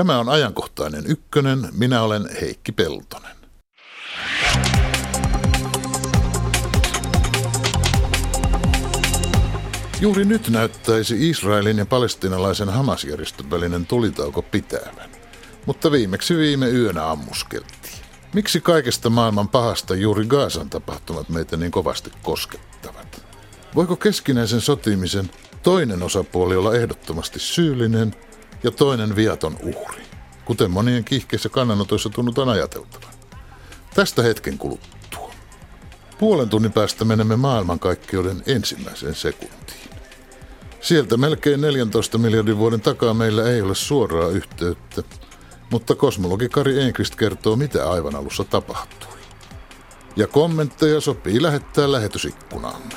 Tämä on ajankohtainen ykkönen. Minä olen Heikki Peltonen. Juuri nyt näyttäisi Israelin ja palestinalaisen Hamas-järjestön välinen tulitauko pitävän. Mutta viimeksi viime yönä ammuskeltiin. Miksi kaikesta maailman pahasta juuri Gaasan tapahtumat meitä niin kovasti koskettavat? Voiko keskinäisen sotimisen toinen osapuoli olla ehdottomasti syyllinen ja toinen viaton uhri, kuten monien kiihkeissä kannanotoissa tunnutaan ajateltavan? Tästä hetken kuluttua. Puolen tunnin päästä menemme maailmankaikkeuden ensimmäiseen sekuntiin. Sieltä melkein 14 miljardin vuoden takaa meillä ei ole suoraa yhteyttä, mutta kosmologi Kari Enkrist kertoo, mitä aivan alussa tapahtui. Ja kommentteja sopii lähettää lähetysikkunaamme.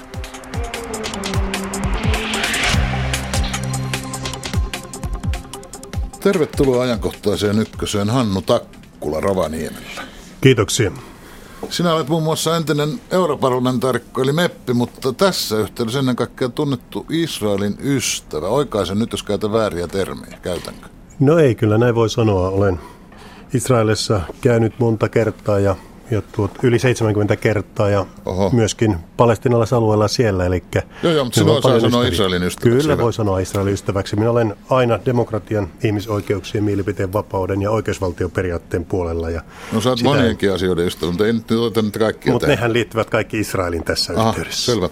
Tervetuloa ajankohtaiseen ykköseen Hannu Takkula Ravaniemellä. Kiitoksia. Sinä olet muun muassa entinen europarlamentaarikko eli Meppi, mutta tässä yhteydessä ennen kaikkea tunnettu Israelin ystävä. Oikaisen nyt, jos käytä vääriä termejä. Käytänkö? No ei, kyllä näin voi sanoa. Olen Israelissa käynyt monta kertaa ja ja tuot yli 70 kertaa ja Oho. myöskin palestinalaisalueella siellä. Eli joo, joo, mutta sinua saa sanoa Israelin ystäväksi. Kyllä voi sanoa Israelin ystäväksi. Minä olen aina demokratian, ihmisoikeuksien, mielipiteen vapauden ja oikeusvaltioperiaatteen puolella. Ja no sä oot monienkin ei... asioiden ystävä, mutta ei nyt nyt kaikkia Mutta nehän liittyvät kaikki Israelin tässä Aha, yhteydessä. Selvä.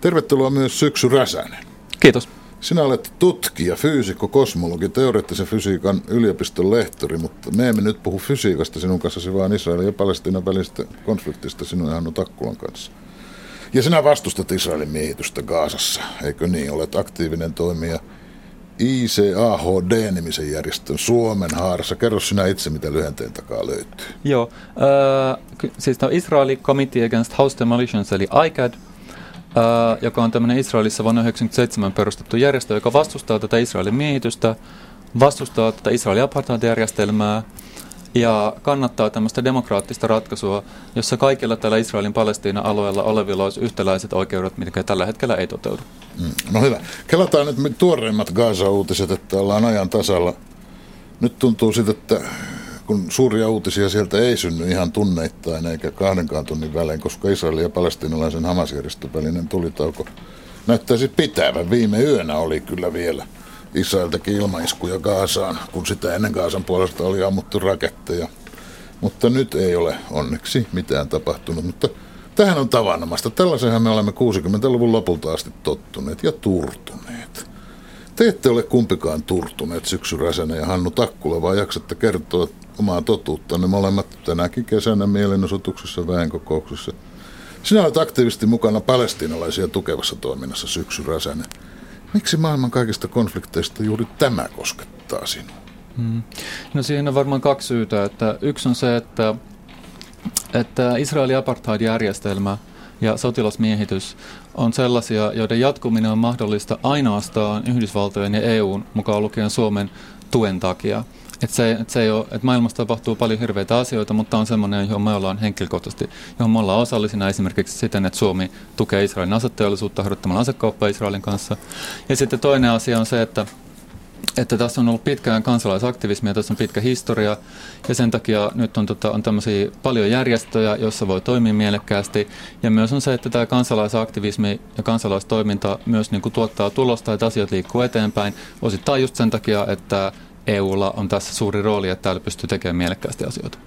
Tervetuloa myös Syksy Räsänen. Kiitos. Sinä olet tutkija, fyysikko, kosmologi, teoreettisen fysiikan yliopiston lehtori, mutta me emme nyt puhu fysiikasta sinun kanssasi, vaan Israelin ja Palestinan välistä konfliktista sinun ja Hannu Takkulan kanssa. Ja sinä vastustat Israelin miehitystä Gaasassa, eikö niin? Olet aktiivinen toimija ICAHD-nimisen järjestön Suomen haarassa. Kerro sinä itse, mitä lyhenteen takaa löytyy. Joo, äh, siis tämä Israeli Committee Against House Demolitions, eli ICAD, ää, joka on tämmöinen Israelissa vuonna 1997 perustettu järjestö, joka vastustaa tätä Israelin miehitystä, vastustaa tätä Israelin apartheid-järjestelmää ja kannattaa tämmöistä demokraattista ratkaisua, jossa kaikilla tällä Israelin Palestiina alueella olevilla olisi yhtäläiset oikeudet, mitkä tällä hetkellä ei toteudu. Mm, no hyvä. Kelataan nyt tuoreimmat Gaza-uutiset, että ollaan ajan tasalla. Nyt tuntuu siltä, että kun suuria uutisia sieltä ei synny ihan tunneittain eikä kahdenkaan tunnin välein, koska Israelin ja palestinalaisen Hamasjärjestön välinen tulitauko näyttäisi pitävän. Viime yönä oli kyllä vielä Israel teki ilmaiskuja Gaasaan, kun sitä ennen Gaasan puolesta oli ammuttu raketteja. Mutta nyt ei ole onneksi mitään tapahtunut, mutta tähän on tavanomaista. Tällaisenhan me olemme 60-luvun lopulta asti tottuneet ja turtuneet. Te ette ole kumpikaan turtuneet Syksy ja Hannu Takkula, vaan jaksatte kertoa omaa totuuttanne molemmat tänäkin kesänä mielenosoituksessa väenkokouksessa. Sinä olet aktiivisesti mukana palestiinalaisia tukevassa toiminnassa Syksy Räsänen. Miksi maailman kaikista konflikteista juuri tämä koskettaa sinua? Hmm. No siihen on varmaan kaksi syytä. Että yksi on se, että, että Israelin apartheid-järjestelmä ja sotilasmiehitys on sellaisia, joiden jatkuminen on mahdollista ainoastaan Yhdysvaltojen ja EUn mukaan lukien Suomen tuen takia. Että se, et se ei ole, että maailmassa tapahtuu paljon hirveitä asioita, mutta on semmoinen, johon me ollaan henkilökohtaisesti, johon me ollaan osallisina esimerkiksi siten, että Suomi tukee Israelin aseteollisuutta harjoittamalla asekauppaa Israelin kanssa. Ja sitten toinen asia on se, että että tässä on ollut pitkään kansalaisaktivismia, tässä on pitkä historia. Ja sen takia nyt on, tota, on tämmöisiä paljon järjestöjä, joissa voi toimia mielekkäästi. Ja myös on se, että tämä kansalaisaktivismi ja kansalaistoiminta myös niin kuin tuottaa tulosta, että asiat liikkuu eteenpäin. Osittain just sen takia, että EUlla on tässä suuri rooli, että täällä pystyy tekemään mielekkäästi asioita.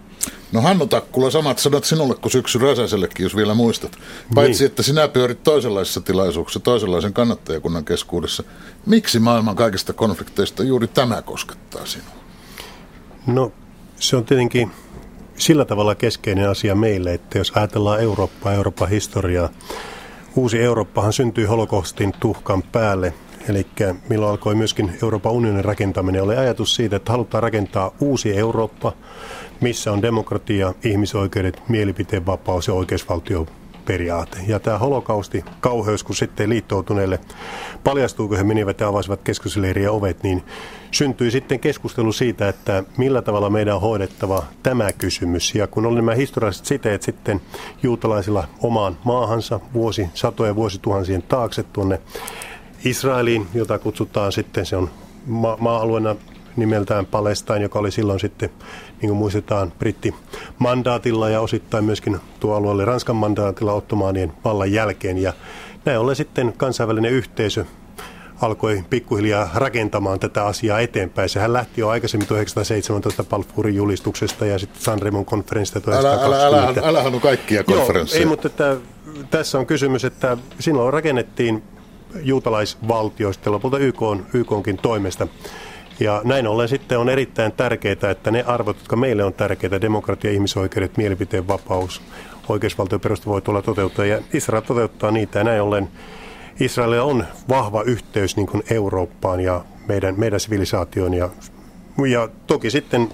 No Hannu Takkula, samat sanat sinulle kuin syksy Räsäsellekin, jos vielä muistat. Paitsi, niin. että sinä pyörit toisenlaisessa tilaisuuksessa, toisenlaisen kannattajakunnan keskuudessa. Miksi maailman kaikista konflikteista juuri tämä koskettaa sinua? No, se on tietenkin sillä tavalla keskeinen asia meille, että jos ajatellaan Eurooppaa, Euroopan historiaa, uusi Eurooppahan syntyi holokaustin tuhkan päälle – Eli milloin alkoi myöskin Euroopan unionin rakentaminen, oli ajatus siitä, että halutaan rakentaa uusi Eurooppa, missä on demokratia, ihmisoikeudet, mielipiteenvapaus ja oikeusvaltioperiaate. Ja tämä holokausti, kauheus, kun sitten liittoutuneille paljastuu, kun he menivät ja avasivat keskusleirien ovet, niin syntyi sitten keskustelu siitä, että millä tavalla meidän on hoidettava tämä kysymys. Ja kun oli nämä historialliset siteet sitten juutalaisilla omaan maahansa vuosi, satoja vuosituhansien taakse tuonne Israeliin, jota kutsutaan sitten, se on ma- maa-alueena nimeltään Palestain, joka oli silloin sitten, niin kuin muistetaan, britti mandaatilla ja osittain myöskin tuo alue oli Ranskan mandaatilla ottomaanien vallan jälkeen. Ja näin ollen sitten kansainvälinen yhteisö alkoi pikkuhiljaa rakentamaan tätä asiaa eteenpäin. Sehän lähti jo aikaisemmin 1917 Balfourin julistuksesta ja sitten Sanremon konferenssista 1920. Älä, älä, älä, älä kaikkia konferensseja. Joo, ei, mutta että, tässä on kysymys, että silloin rakennettiin juutalaisvaltioista lopulta YK on, YKonkin toimesta. Ja näin ollen sitten on erittäin tärkeää, että ne arvot, jotka meille on tärkeitä, demokratia, ihmisoikeudet, mielipiteen vapaus, oikeusvaltioperusta voi tulla toteuttaa ja Israel toteuttaa niitä ja näin ollen Israelilla on vahva yhteys niin kuin Eurooppaan ja meidän, meidän sivilisaatioon ja, ja toki sitten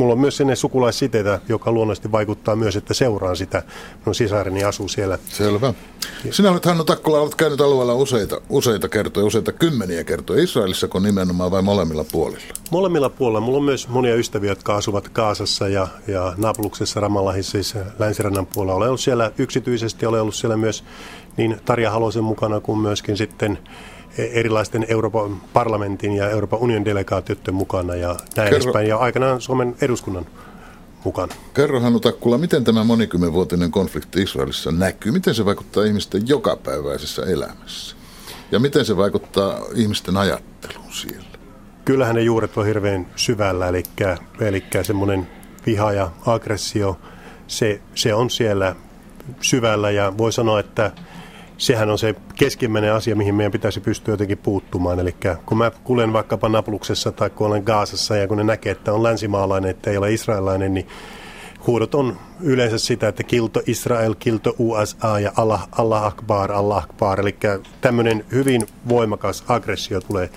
mulla on myös sinne sukulaissiteitä, joka luonnollisesti vaikuttaa myös, että seuraan sitä. Minun sisareni asuu siellä. Selvä. Sinä olet Hannu Takkula, olet käynyt alueella useita, useita kertoja, useita kymmeniä kertoja. Israelissa kun nimenomaan vai molemmilla puolilla? Molemmilla puolilla. Mulla on myös monia ystäviä, jotka asuvat Kaasassa ja, ja Napluksessa, Ramallahissa, siis länsirannan puolella. Olen ollut siellä yksityisesti, olen ollut siellä myös niin Tarja Halosen mukana kuin myöskin sitten erilaisten Euroopan parlamentin ja Euroopan unionin delegaatioiden mukana ja näin Kerro, edespäin. Ja aikanaan Suomen eduskunnan mukana. Kerro Hannu Takkula, miten tämä monikymmenvuotinen konflikti Israelissa näkyy? Miten se vaikuttaa ihmisten jokapäiväisessä elämässä? Ja miten se vaikuttaa ihmisten ajatteluun siellä? Kyllähän ne juuret on hirveän syvällä, eli, eli semmoinen viha ja aggressio, se, se on siellä syvällä ja voi sanoa, että sehän on se keskimmäinen asia, mihin meidän pitäisi pystyä jotenkin puuttumaan. Eli kun mä kulen vaikkapa Napluksessa tai kun olen Gaasassa ja kun ne näkee, että on länsimaalainen, että ei ole israelainen, niin huudot on yleensä sitä, että kilto Israel, kilto USA ja Allah, Allah Akbar, Allah Akbar. Eli tämmöinen hyvin voimakas aggressio tulee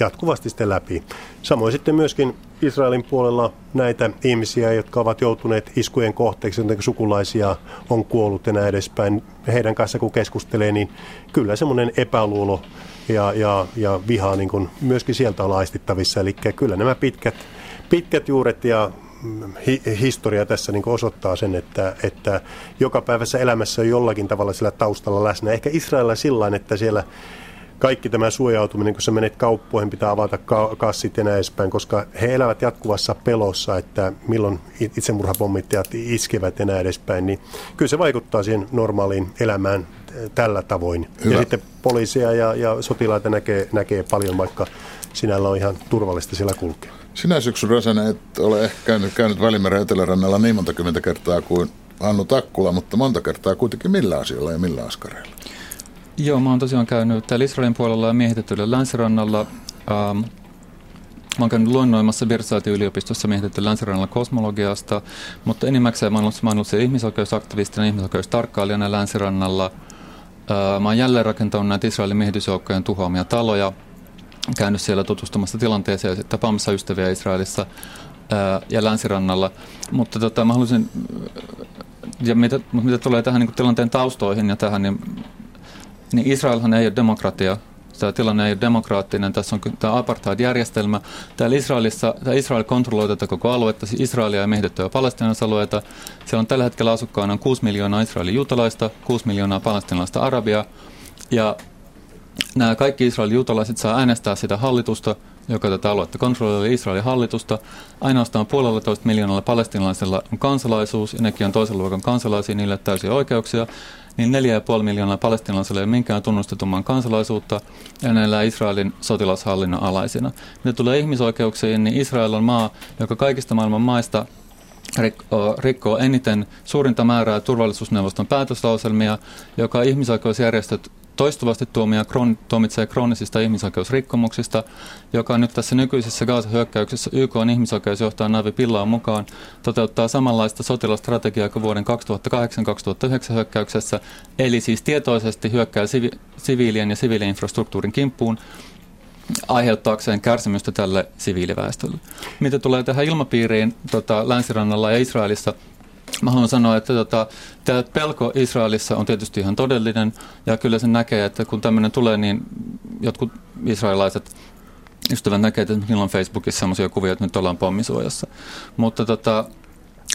jatkuvasti sitten läpi. Samoin sitten myöskin Israelin puolella näitä ihmisiä, jotka ovat joutuneet iskujen kohteeksi, joten sukulaisia on kuollut ja näin edespäin. Heidän kanssa kun keskustelee, niin kyllä semmoinen epäluulo ja, ja, ja viha niin kuin myöskin sieltä on laistittavissa. Eli kyllä nämä pitkät, pitkät juuret ja hi- historia tässä niin osoittaa sen, että, että joka päivässä elämässä on jollakin tavalla sillä taustalla läsnä. Ehkä Israelilla sillä että siellä kaikki tämä suojautuminen, kun sä menet kauppoihin, pitää avata ka- kassit ja näin edespäin, koska he elävät jatkuvassa pelossa, että milloin itsemurhapommittajat iskevät ja näin edespäin, niin kyllä se vaikuttaa siihen normaaliin elämään tällä tavoin. Hyvä. Ja sitten poliisia ja, ja sotilaita näkee, näkee paljon, vaikka sinällä on ihan turvallista siellä kulkea. Sinä syksyn Räsänen et ole ehkä käynyt, käynyt Välimeren etelärannalla niin monta kymmentä kertaa kuin Annu Takkula, mutta monta kertaa kuitenkin millä asialla ja millä askareilla? Joo, mä oon tosiaan käynyt täällä Israelin puolella ja miehitetyllä länsirannalla. Ähm, Mä oon käynyt luennoimassa Versailles-yliopistossa miehitetty länsirannalla kosmologiasta, mutta enimmäkseen mä oon ollut, mä oon ollut ihmisoikeusaktivistina, ihmisoikeustarkkailijana länsirannalla. Äh, mä oon jälleen rakentanut näitä Israelin miehitysjoukkojen tuhoamia taloja, käynyt siellä tutustumassa tilanteeseen ja tapaamassa ystäviä Israelissa ää, ja länsirannalla. Mutta tota, mä haluaisin, ja mitä, mitä tulee tähän niin tilanteen taustoihin ja tähän, niin niin Israelhan ei ole demokratia. Tämä tilanne ei ole demokraattinen. Tässä on tämä apartheid-järjestelmä. Täällä Israelissa, tämä Israel kontrolloi tätä koko aluetta, siis Israelia ja miehitettyjä palestinaisalueita. Siellä on tällä hetkellä asukkaana 6 miljoonaa Israelin juutalaista, 6 miljoonaa palestinalaista arabia. Ja nämä kaikki Israelin juutalaiset saa äänestää sitä hallitusta, joka tätä aluetta kontrolloi Israelin hallitusta. Ainoastaan puolella toista miljoonalla palestinalaisella on kansalaisuus, ja nekin on toisen luokan kansalaisia, niille täysiä oikeuksia niin 4,5 miljoonaa palestinalaisilla ei ole minkään tunnustetumman kansalaisuutta ja näillä Israelin sotilashallinnon alaisina. Mitä tulee ihmisoikeuksiin, niin Israel on maa, joka kaikista maailman maista rikkoo eniten suurinta määrää turvallisuusneuvoston päätöslauselmia, joka ihmisoikeusjärjestöt toistuvasti tuomia, kroon, tuomitsee kroonisista ihmisoikeusrikkomuksista, joka nyt tässä nykyisessä Gaza-hyökkäyksessä YK on ihmisoikeusjohtaja Navi Pillaan mukaan toteuttaa samanlaista sotilastrategiaa kuin vuoden 2008-2009 hyökkäyksessä, eli siis tietoisesti hyökkää sivi- siviilien ja siviiliinfrastruktuurin kimppuun, aiheuttaakseen kärsimystä tälle siviiliväestölle. Mitä tulee tähän ilmapiiriin tota, länsirannalla ja Israelissa – Mä haluan sanoa, että tota, tämä pelko Israelissa on tietysti ihan todellinen ja kyllä se näkee, että kun tämmöinen tulee, niin jotkut israelaiset ystävät näkee, että niillä on Facebookissa sellaisia kuvia, että nyt ollaan pommisuojassa. Mutta tota,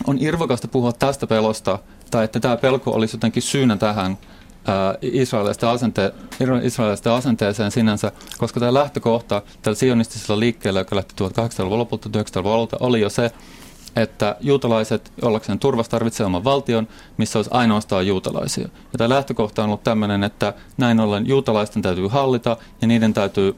on irvokasta puhua tästä pelosta tai että tämä pelko olisi jotenkin syynä tähän, israelilaisten, asente, asenteeseen sinänsä, koska tämä lähtökohta tällä sionistisella liikkeellä, joka lähti 1800-luvun lopulta 1900-luvun oli jo se, että juutalaiset ollakseen turvassa tarvitsevat oman valtion, missä olisi ainoastaan juutalaisia. Ja tämä lähtökohta on ollut tämmöinen, että näin ollen juutalaisten täytyy hallita ja niiden täytyy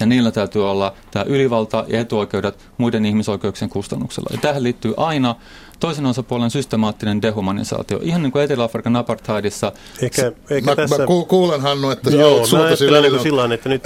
ja niillä täytyy olla tämä ylivalta ja etuoikeudet muiden ihmisoikeuksien kustannuksella. Ja tähän liittyy aina toisen osapuolen systemaattinen dehumanisaatio. Ihan niin kuin Etelä-Afrikan apartheidissa. Eikä, eikä mä, tässä... mä kuulen Hannu, että Joo, mä ajattelen niin sillä että nyt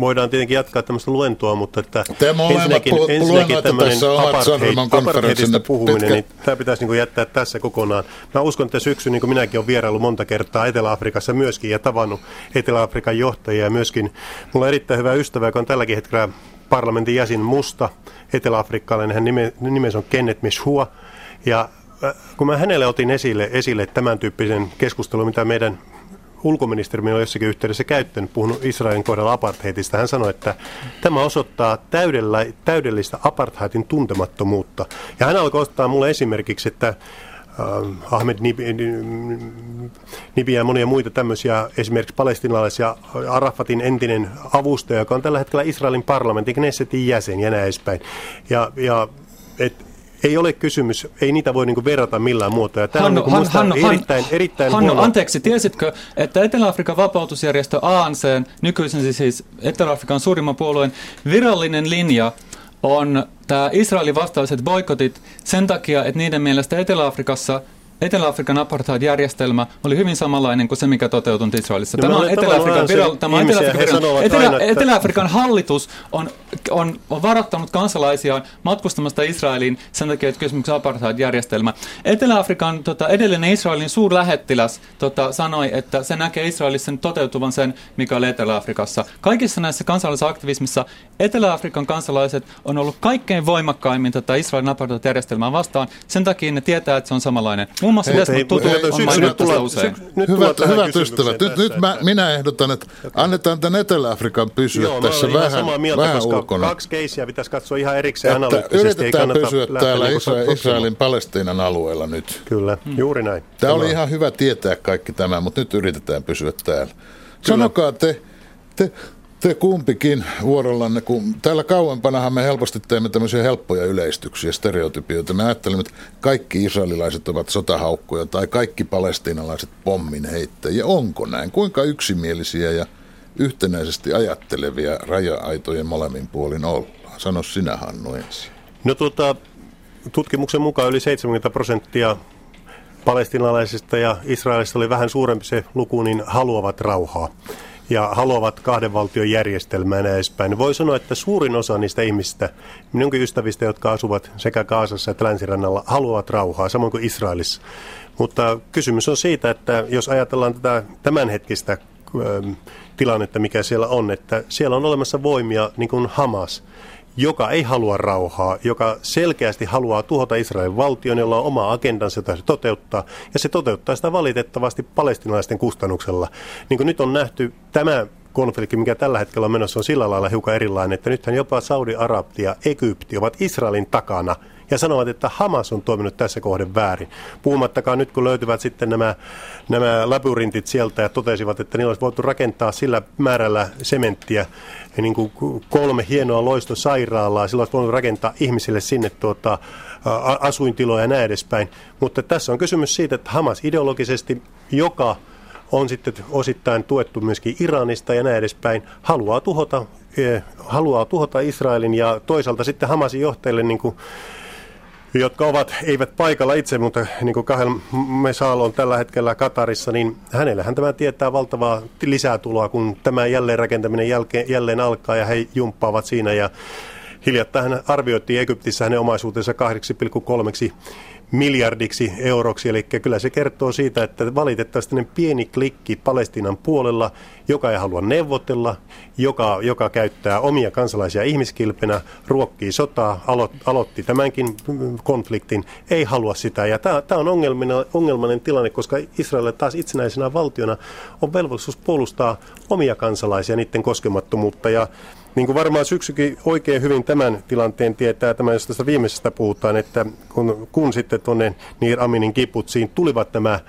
voidaan tietenkin jatkaa tämmöistä luentoa, mutta että Te ensinnäkin, ensinnäkin tämmöinen apartheid, apartheidista puhuminen, niin tämä pitäisi niin jättää tässä kokonaan. Mä uskon, että syksy, niin kuin minäkin olen vierailu monta kertaa Etelä-Afrikassa myöskin ja tavannut Etelä-Afrikan johtajia ja myöskin mulla on erittäin hyvä ystävä, joka on tälläkin hetkellä parlamentin jäsen Musta, etelä-afrikkalainen, hän nime, nimensä on Kenneth Meshua, ja äh, kun mä hänelle otin esille, esille tämän tyyppisen keskustelun, mitä meidän ulkoministeri on jossakin yhteydessä käyttänyt, puhunut Israelin kohdalla apartheidista. Hän sanoi, että tämä osoittaa täydellä, täydellistä apartheidin tuntemattomuutta. Ja hän alkoi ottaa mulle esimerkiksi, että äh, Ahmed Nibi, Nibi ja monia muita tämmöisiä, esimerkiksi palestinalaisia, Arafatin entinen avustaja, joka on tällä hetkellä Israelin parlamentin Knessetin jäsen ja näin edespäin. Ja, ja et, ei ole kysymys, ei niitä voi niinku verrata millään muotoa. Tämä Hannu, on niinku Hannu, erittäin, erittäin Hannu, huono... anteeksi, tiesitkö, että Etelä-Afrikan vapautusjärjestö ANC, nykyisin siis Etelä-Afrikan suurimman puolueen virallinen linja on tämä Israelin vastaiset boikotit sen takia, että niiden mielestä Etelä-Afrikassa Etelä-Afrikan apartheid-järjestelmä oli hyvin samanlainen kuin se, mikä toteutui Israelissa. Tämä on Etelä-Afrikan, viral, tämä Etelä-Afrikan, Etelä, Etelä-Afrikan hallitus on, on, varoittanut kansalaisiaan matkustamasta Israeliin sen takia, että kysymyksessä apartheid-järjestelmä. Etelä-Afrikan tota, edellinen Israelin suurlähettiläs tota, sanoi, että se näkee Israelissa toteutuvan sen, mikä oli Etelä-Afrikassa. Kaikissa näissä kansallisaktivismissa Etelä-Afrikan kansalaiset on ollut kaikkein voimakkaimmin tätä Israelin apartheid-järjestelmää vastaan. Sen takia ne tietää, että se on samanlainen. Muun muassa Desmond Tutu on maininnut usein. Hyvät, hyvät ystävät, nyt, nyt mä, minä ehdotan, että annetaan tämän Etelä-Afrikan pysyä Joo, tässä vähän, samaa mieltä, vähän koska ulkona. Kaksi keisiä pitäisi katsoa ihan erikseen että analyyttisesti. Yritetään pysyä täällä Isra- Israelin Palestiinan alueella nyt. Kyllä, hmm. juuri näin. Tämä oli ihan hyvä tietää kaikki tämä, mutta nyt yritetään pysyä täällä. Sanokaa te, te te kumpikin vuorollanne, kun täällä kauempanahan me helposti teemme tämmöisiä helppoja yleistyksiä, stereotypioita. Me ajattelimme, että kaikki israelilaiset ovat sotahaukkoja tai kaikki palestiinalaiset pommin heittäjiä. Onko näin? Kuinka yksimielisiä ja yhtenäisesti ajattelevia raja-aitojen molemmin puolin ollaan? Sano sinä Hannu ensin. No tuota, tutkimuksen mukaan yli 70 prosenttia palestinalaisista ja Israelista oli vähän suurempi se luku, niin haluavat rauhaa ja haluavat kahden valtion järjestelmää ja edespäin. Voi sanoa, että suurin osa niistä ihmistä, minunkin ystävistä, jotka asuvat sekä Kaasassa että Länsirannalla, haluavat rauhaa, samoin kuin Israelissa. Mutta kysymys on siitä, että jos ajatellaan tätä tämänhetkistä tilannetta, mikä siellä on, että siellä on olemassa voimia niin kuin Hamas – joka ei halua rauhaa, joka selkeästi haluaa tuhota Israelin valtion, jolla on oma agendansa, jota se toteuttaa, ja se toteuttaa sitä valitettavasti palestinalaisten kustannuksella. Niin kuin nyt on nähty, tämä konflikti, mikä tällä hetkellä on menossa, on sillä lailla hiukan erilainen, että nythän jopa Saudi-Arabia ja Egypti ovat Israelin takana – ja sanovat, että Hamas on toiminut tässä kohden väärin. Puhumattakaan nyt, kun löytyvät sitten nämä, nämä labyrintit sieltä ja totesivat, että niillä olisi voitu rakentaa sillä määrällä sementtiä niin kuin kolme hienoa loistosairaalaa, sillä olisi voinut rakentaa ihmisille sinne tuota, asuintiloja ja näin edespäin. Mutta tässä on kysymys siitä, että Hamas ideologisesti, joka on sitten osittain tuettu myöskin Iranista ja näin edespäin, haluaa tuhota, eh, haluaa tuhota Israelin ja toisaalta sitten Hamasin johtajille niin kuin jotka ovat, eivät paikalla itse, mutta niin kuin Kahel Mesal on tällä hetkellä Katarissa, niin hänellähän tämä tietää valtavaa lisätuloa, kun tämä jälleenrakentaminen jälkeen, jälleen alkaa ja he jumppaavat siinä. Ja hiljattain hän arvioitiin Egyptissä hänen omaisuutensa 8,3 miljardiksi euroksi. Eli kyllä se kertoo siitä, että valitettavasti pieni klikki Palestinan puolella, joka ei halua neuvotella, joka, joka käyttää omia kansalaisia ihmiskilpenä, ruokkii sotaa, alo, aloitti tämänkin konfliktin, ei halua sitä. Ja tämä on ongelminen, ongelmainen tilanne, koska Israel taas itsenäisenä valtiona on velvollisuus puolustaa omia kansalaisia, niiden koskemattomuutta. Ja niin kuin varmaan syksykin oikein hyvin tämän tilanteen tietää, tämä jos tästä viimeisestä puhutaan, että kun, kun sitten tuonne Niir Aminin kiputsiin tulivat nämä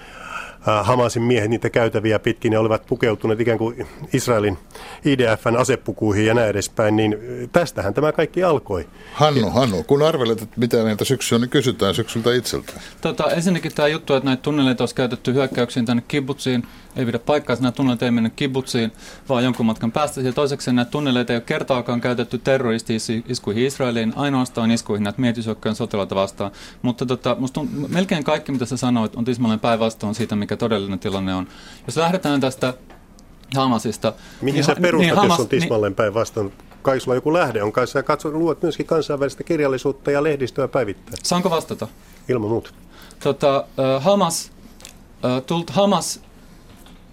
Hamasin miehet niitä käytäviä pitkin ja olivat pukeutuneet ikään kuin Israelin IDFn asepukuihin ja näin edespäin, niin tästähän tämä kaikki alkoi. Hannu, Hannu, kun arvelet, että mitä näitä syksyä on, niin kysytään syksyltä itseltä. Tota, ensinnäkin tämä juttu, että näitä tunneleita olisi käytetty hyökkäyksiin tänne kibbutsiin, ei pidä paikkaa, nämä tunnelit ei mennyt kibbutsiin, vaan jonkun matkan päästä. Ja toiseksi näitä tunneleita ei ole kertaakaan käytetty terroristi-iskuihin Israeliin, ainoastaan iskuihin näitä miehitysjoukkojen sotilaita vastaan. Mutta tota, musta on, melkein kaikki, mitä sä sanoit, on tismalleen päinvastoin siitä, mikä todellinen tilanne on. Jos lähdetään tästä Hamasista. Mihin niin, sä perustat, niin, Hamas, jos on tismalleen niin, päinvastoin? Kai sulla joku lähde on kanssa ja katsot, luot myöskin kansainvälistä kirjallisuutta ja lehdistöä päivittää. Saanko vastata? Ilman muuta. Tota, Hamas, tult, Hamas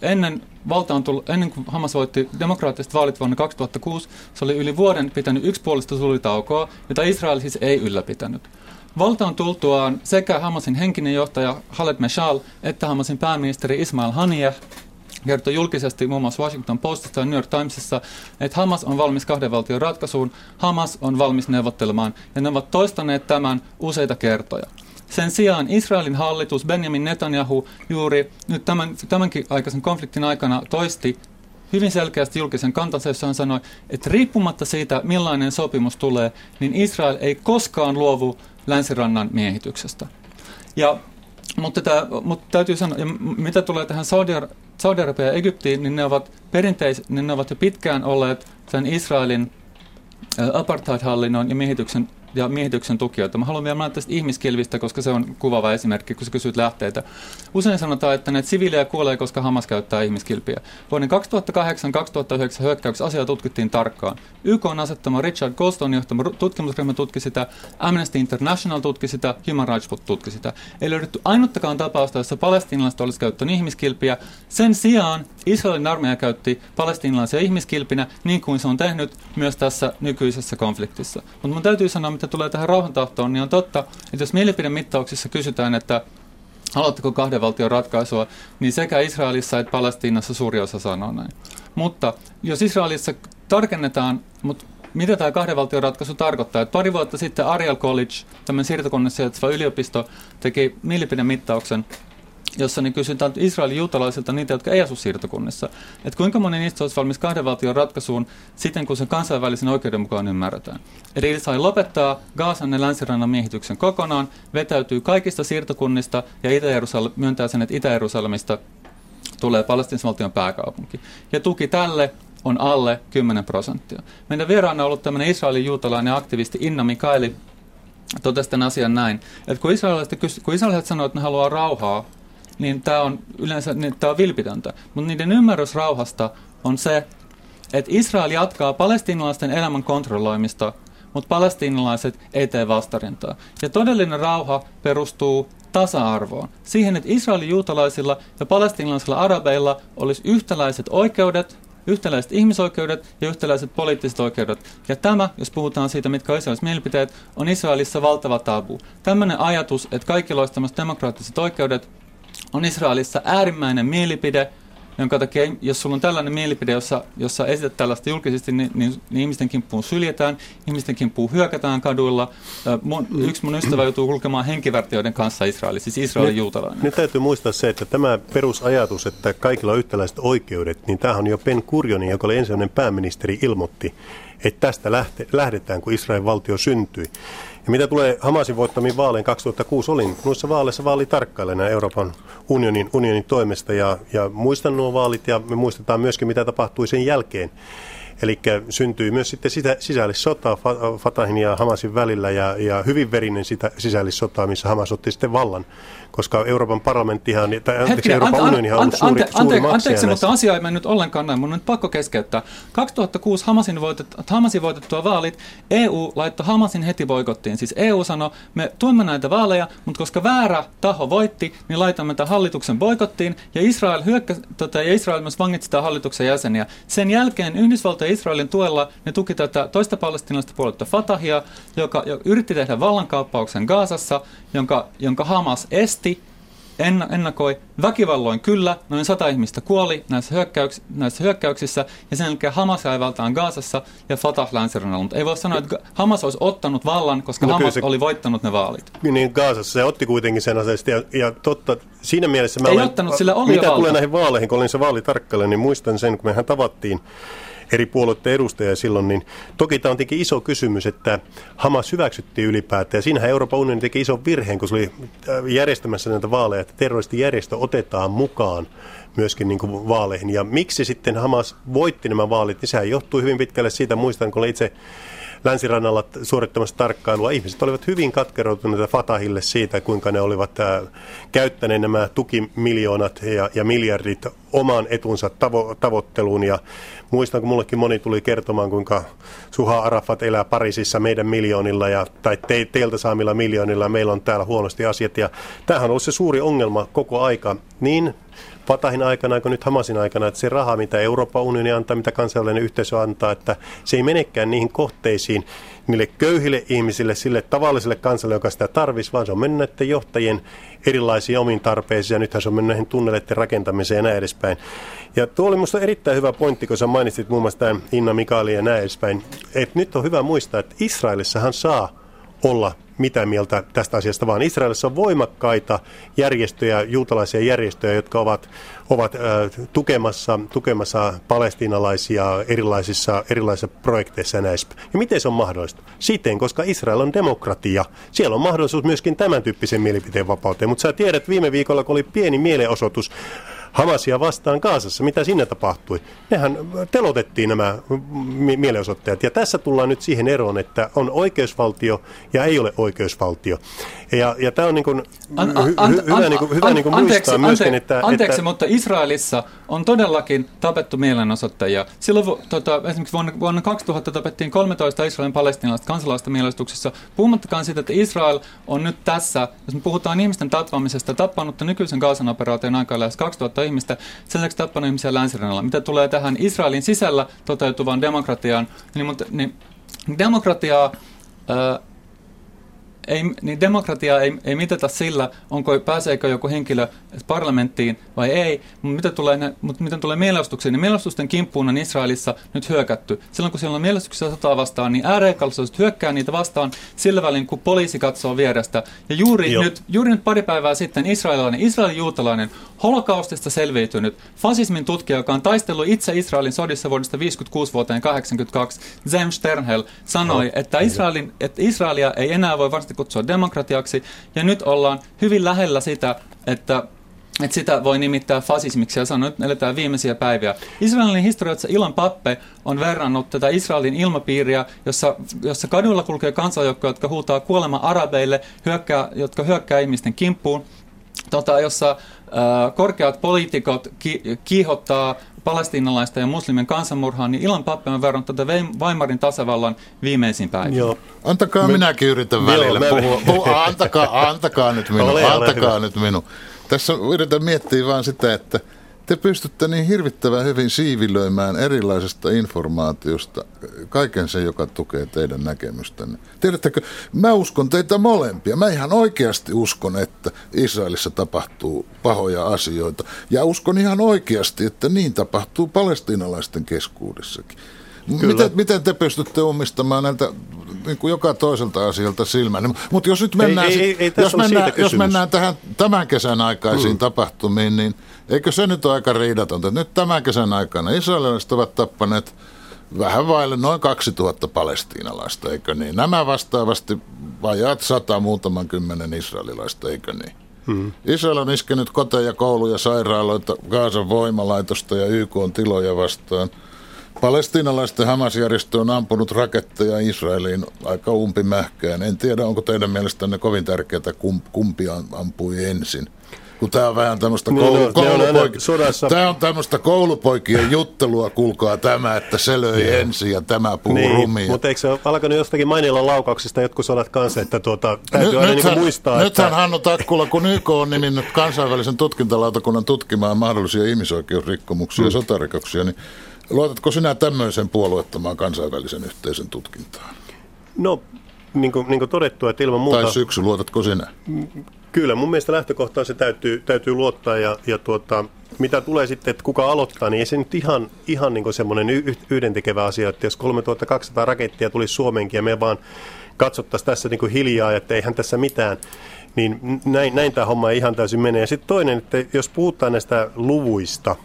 ennen valtaan tullut, ennen kuin Hamas voitti demokraattiset vaalit vuonna 2006, se oli yli vuoden pitänyt yksipuolista sulitaukoa, jota Israel siis ei ylläpitänyt. Valtaan tultuaan sekä Hamasin henkinen johtaja Khaled Meshal että Hamasin pääministeri Ismail Haniyeh kertoi julkisesti muun muassa Washington Postissa ja New York Timesissa, että Hamas on valmis kahden valtion ratkaisuun, Hamas on valmis neuvottelemaan, ja ne ovat toistaneet tämän useita kertoja. Sen sijaan Israelin hallitus, Benjamin Netanyahu, juuri nyt tämän, tämänkin aikaisen konfliktin aikana toisti hyvin selkeästi julkisen kantansa, jossa hän sanoi, että riippumatta siitä, millainen sopimus tulee, niin Israel ei koskaan luovu länsirannan miehityksestä. Ja, mutta, tämä, mutta täytyy sanoa, ja mitä tulee tähän Saudi-Arabia ja Egyptiin, niin ne ovat perinteis, niin ne ovat jo pitkään olleet sen Israelin apartheid-hallinnon ja miehityksen ja miehityksen tukijoita. Mä haluan vielä mainita tästä ihmiskilvistä, koska se on kuvaava esimerkki, kun sä kysyt lähteitä. Usein sanotaan, että näitä siviilejä kuolee, koska Hamas käyttää ihmiskilpiä. Vuoden 2008-2009 hyökkäyksessä asiaa tutkittiin tarkkaan. YK on asettama Richard Goldstone johtama tutkimusryhmä tutki sitä, Amnesty International tutki sitä, Human Rights Watch tutki sitä. Ei löydetty ainuttakaan tapausta, jossa palestinalaiset olisi käyttänyt ihmiskilpiä. Sen sijaan Israelin armeija käytti palestinalaisia ihmiskilpinä, niin kuin se on tehnyt myös tässä nykyisessä konfliktissa. Mutta mun täytyy sanoa, mitä tulee tähän rauhantahtoon, niin on totta, että jos mielipidemittauksissa kysytään, että haluatteko kahden valtion ratkaisua, niin sekä Israelissa että Palestiinassa suuri osa sanoo näin. Mutta jos Israelissa tarkennetaan, mutta mitä tämä kahden valtion ratkaisu tarkoittaa? Että pari vuotta sitten Ariel College, tämmöinen siirtokunnassa yliopisto, teki mielipidemittauksen, jossa niin kysytään Israelin juutalaisilta niitä, jotka ei asu siirtokunnissa. Että kuinka moni niistä olisi valmis kahden valtion ratkaisuun siten, kun se kansainvälisen oikeuden mukaan ymmärretään. Eli Israel lopettaa Gaasan ja länsirannan miehityksen kokonaan, vetäytyy kaikista siirtokunnista ja Itä-Jerusal- myöntää sen, että Itä-Jerusalemista tulee palestinvaltion pääkaupunki. Ja tuki tälle on alle 10 prosenttia. Meidän vieraana on ollut tämmöinen Israelin juutalainen aktivisti Inna Mikaeli, totesi tämän asian näin, että kun israelilaiset, kun israelilaiset sanoo, että ne haluaa rauhaa, niin tämä on yleensä niin tämä on vilpitöntä. Mutta niiden ymmärrys rauhasta on se, että Israel jatkaa palestiinalaisten elämän kontrolloimista, mutta palestiinalaiset ei tee vastarintaa. Ja todellinen rauha perustuu tasa-arvoon. Siihen, että Israelin juutalaisilla ja palestiinalaisilla arabeilla olisi yhtäläiset oikeudet, yhtäläiset ihmisoikeudet ja yhtäläiset poliittiset oikeudet. Ja tämä, jos puhutaan siitä, mitkä on Israelissa mielipiteet, on Israelissa valtava tabu. Tämmöinen ajatus, että kaikilla olisi demokraattiset oikeudet, on Israelissa äärimmäinen mielipide, jonka takia, jos sulla on tällainen mielipide, jossa, jossa esität tällaista julkisesti, niin, niin, niin ihmisten kimppuun syljetään, ihmisten kimppuun hyökätään kaduilla. Mun, yksi mun ystävä joutuu kulkemaan henkivärtiöiden kanssa Israelissa, siis Israelin nyt, juutalainen. Nyt täytyy muistaa se, että tämä perusajatus, että kaikilla on yhtäläiset oikeudet, niin tämähän on jo Ben Kurjonin, joka oli ensimmäinen pääministeri, ilmoitti, että tästä lähte, lähdetään, kun Israelin valtio syntyi. Ja mitä tulee Hamasin voittamiin vaaleihin 2006, olin noissa vaaleissa vaalitarkkailijana Euroopan unionin, unionin toimesta ja, ja muistan nuo vaalit ja me muistetaan myöskin mitä tapahtui sen jälkeen. Eli syntyi myös sitten sitä, sisällissota Fatahin ja Hamasin välillä ja, ja hyvin verinen sitä sisällissota, missä Hamas otti sitten vallan koska Euroopan parlamenttihan, tai anteeksi, Euroopan ante, unionihan on ante, suuri, ante, suuri ante, Anteeksi, mutta asia ei mennyt ollenkaan näin. Mun on nyt pakko keskeyttää. 2006 Hamasin, voitet, Hamasin voitettua vaalit, EU laittoi Hamasin heti boikottiin. Siis EU sanoi, me tuemme näitä vaaleja, mutta koska väärä taho voitti, niin laitamme tämän hallituksen boikottiin. Ja Israel, hyökkä, tota, ja Israel myös vangitsi tämän hallituksen jäseniä. Sen jälkeen Yhdysvaltojen ja Israelin tuella ne tuki tätä toista palestinalaista puoletta Fatahia, joka, joka yritti tehdä vallankaappauksen Gaasassa, jonka, jonka Hamas esti ennakoi. Väkivalloin kyllä, noin sata ihmistä kuoli näissä, hyökkäyks, näissä hyökkäyksissä, ja sen jälkeen Hamas valtaan Gaasassa ja Fatah länsirannalla. Mutta ei voi sanoa, että Hamas olisi ottanut vallan, koska no, Hamas se, oli voittanut ne vaalit. Niin Gaasassa se otti kuitenkin sen aseesti, ja, ja totta, siinä mielessä mä ei olen, ottanut, sillä oli mitä tulee näihin vaaleihin, kun olin se vaalitarkkailija, niin muistan sen, kun mehän tavattiin eri puolueiden edustajia silloin, niin toki tämä on tietenkin iso kysymys, että Hamas hyväksyttiin ylipäätään. Siinähän Euroopan unioni teki ison virheen, kun se oli äh, järjestämässä näitä vaaleja, että terroristijärjestö otetaan mukaan myöskin niin kuin vaaleihin. Ja miksi sitten Hamas voitti nämä vaalit, niin sehän johtuu hyvin pitkälle siitä, muistan kun itse länsirannalla suorittamassa tarkkailua. Ihmiset olivat hyvin katkeroituneita Fatahille siitä, kuinka ne olivat äh, käyttäneet nämä tukimiljoonat ja, ja miljardit oman etunsa tavo- tavoitteluun. Ja muistan, kun mullekin moni tuli kertomaan, kuinka Suha Arafat elää Pariisissa meidän miljoonilla ja, tai te, teiltä saamilla miljoonilla meillä on täällä huonosti asiat. Ja tämähän on ollut se suuri ongelma koko aika niin Fatahin aikana kuin nyt Hamasin aikana, että se raha, mitä Euroopan unioni antaa, mitä kansainvälinen yhteisö antaa, että se ei menekään niihin kohteisiin, niille köyhille ihmisille, sille tavalliselle kansalle, joka sitä tarvitsisi, vaan se on mennyt näiden johtajien erilaisiin omiin tarpeisiin, ja nythän se on mennyt näihin tunneleiden rakentamiseen ja näin edespäin. Ja tuo oli minusta erittäin hyvä pointti, kun sä mainitsit muun muassa tämän Inna Mikaali ja näin edespäin, että nyt on hyvä muistaa, että Israelissahan saa olla mitä mieltä tästä asiasta, vaan Israelissa on voimakkaita järjestöjä, juutalaisia järjestöjä, jotka ovat, ovat äh, tukemassa, tukemassa palestiinalaisia erilaisissa, erilaisissa projekteissa näissä. Ja miten se on mahdollista? Siten, koska Israel on demokratia. Siellä on mahdollisuus myöskin tämän tyyppisen mielipiteen vapauteen. Mutta sä tiedät, viime viikolla, kun oli pieni mielenosoitus Hamasia vastaan Kaasassa. Mitä sinne tapahtui? Nehän telotettiin nämä mielenosoittajat. Ja tässä tullaan nyt siihen eroon, että on oikeusvaltio ja ei ole oikeusvaltio. Ja, ja tämä on niin kuin an, an, hy, hyvä, niin kuin, hyvä an, niin kuin muistaa anteeksi, myöskin, että... Anteeksi, että, mutta Israelissa on todellakin tapettu mielenosoittajia. Silloin tota, esimerkiksi vuonna, vuonna 2000 tapettiin 13 Israelin palestinalaista kansalaista mielenosoituksessa. Puhumattakaan siitä, että Israel on nyt tässä, jos me puhutaan ihmisten tappamisesta, tappanut nykyisen Gaasan operaation aikaa lähes 2000 ihmistä, sen lisäksi tappanut ihmisiä länsirannalla. Mitä tulee tähän Israelin sisällä toteutuvaan demokratiaan, niin, mutta, niin demokratiaa... Ää, ei, niin demokratia ei, ei mitata sillä, onko, pääseekö joku henkilö parlamenttiin vai ei, mutta mitä tulee, mutta mitä tulee mielenostuksiin, niin mielenostusten kimppuun on Israelissa nyt hyökätty. Silloin kun siellä on mielenostuksessa sotaa vastaan, niin ääriaikallisuudet hyökkää niitä vastaan sillä välin, kun poliisi katsoo vierestä. Ja juuri nyt, juuri nyt pari päivää sitten israelilainen, israelin juutalainen, holokaustista selviytynyt, fasismin tutkija, joka on taistellut itse Israelin sodissa vuodesta 56 vuoteen 82, Zem Sternhell, sanoi, no, että, Israelin, että Israelia ei enää voi varmasti kutsua demokratiaksi, ja nyt ollaan hyvin lähellä sitä, että että sitä voi nimittää fasismiksi. Ja sanoa, että eletään viimeisiä päiviä. Israelin historiassa Ilan Pappe on verrannut tätä Israelin ilmapiiriä, jossa, jossa kaduilla kulkee kansanjoukkoja, jotka huutaa kuolema arabeille, hyökkää, jotka hyökkää ihmisten kimppuun, tota, jossa korkeat poliitikot ki, kiihottaa palestiinalaista ja muslimin kansanmurhaa, niin Ilan Pappe on verrannut tätä Weimarin tasavallan viimeisiin päiviin. Joo. Antakaa Me... minäkin yritän välillä Joo, puhua. puhua. Antakaa, antakaa nyt minun. Ole, antakaa ole nyt minun. Tässä yritän miettiä vaan sitä, että te pystytte niin hirvittävän hyvin siivilöimään erilaisesta informaatiosta kaiken sen, joka tukee teidän näkemystänne. Tiedättekö, mä uskon teitä molempia. Mä ihan oikeasti uskon, että Israelissa tapahtuu pahoja asioita. Ja uskon ihan oikeasti, että niin tapahtuu palestiinalaisten keskuudessakin. Miten, miten te pystytte omistamaan näiltä niin kuin joka toiselta asialta silmän? Mutta jos nyt mennään, ei, ei, ei, jos, mennään, jos mennään tähän tämän kesän aikaisiin mm. tapahtumiin, niin eikö se nyt ole aika riidatonta? Nyt tämän kesän aikana israelilaiset ovat tappaneet vähän vaille noin 2000 palestiinalaista, eikö niin? Nämä vastaavasti vajaat sata muutaman kymmenen israelilaista, eikö niin? Hmm. Israel on iskenyt koteja, kouluja, sairaaloita, Gaasan voimalaitosta ja YK on tiloja vastaan – Palestiinalaisten Hamas-järjestö on ampunut raketteja Israeliin aika umpimähkään. En tiedä, onko teidän mielestänne kovin tärkeää, kumpi ampui ensin. Kun tämä on vähän tämmöistä niin, koulu, koulupoik- tämä on tämmöistä koulupoikien juttelua, kuulkaa tämä, että se löi yeah. ensin ja tämä puu niin, rumia. Mutta eikö se ole alkanut jostakin mainilla laukauksista jotkut sodat kanssa, että tuota, täytyy Nyt, aina nythän, niin muistaa. Nythän että... Hannu Takkula, kun YK on niminnyt kansainvälisen tutkintalautakunnan tutkimaan mahdollisia ihmisoikeusrikkomuksia mm. ja sotarikoksia, niin Luotatko sinä tämmöisen puolueettomaan kansainvälisen yhteisön tutkintaan? No niin kuin, niin kuin todettu, että ilman muuta... Tai syksy, luotatko sinä? Kyllä, mun mielestä lähtökohtaa se täytyy, täytyy luottaa ja, ja tuota, mitä tulee sitten, että kuka aloittaa, niin ei se nyt ihan, ihan niin semmoinen yhdentekevä asia, että jos 3200 rakettia tulisi Suomeenkin ja me vaan katsottaisiin tässä niin kuin hiljaa, että eihän tässä mitään, niin näin, näin tämä homma ei ihan täysin mene. Ja sitten toinen, että jos puhutaan näistä luvuista,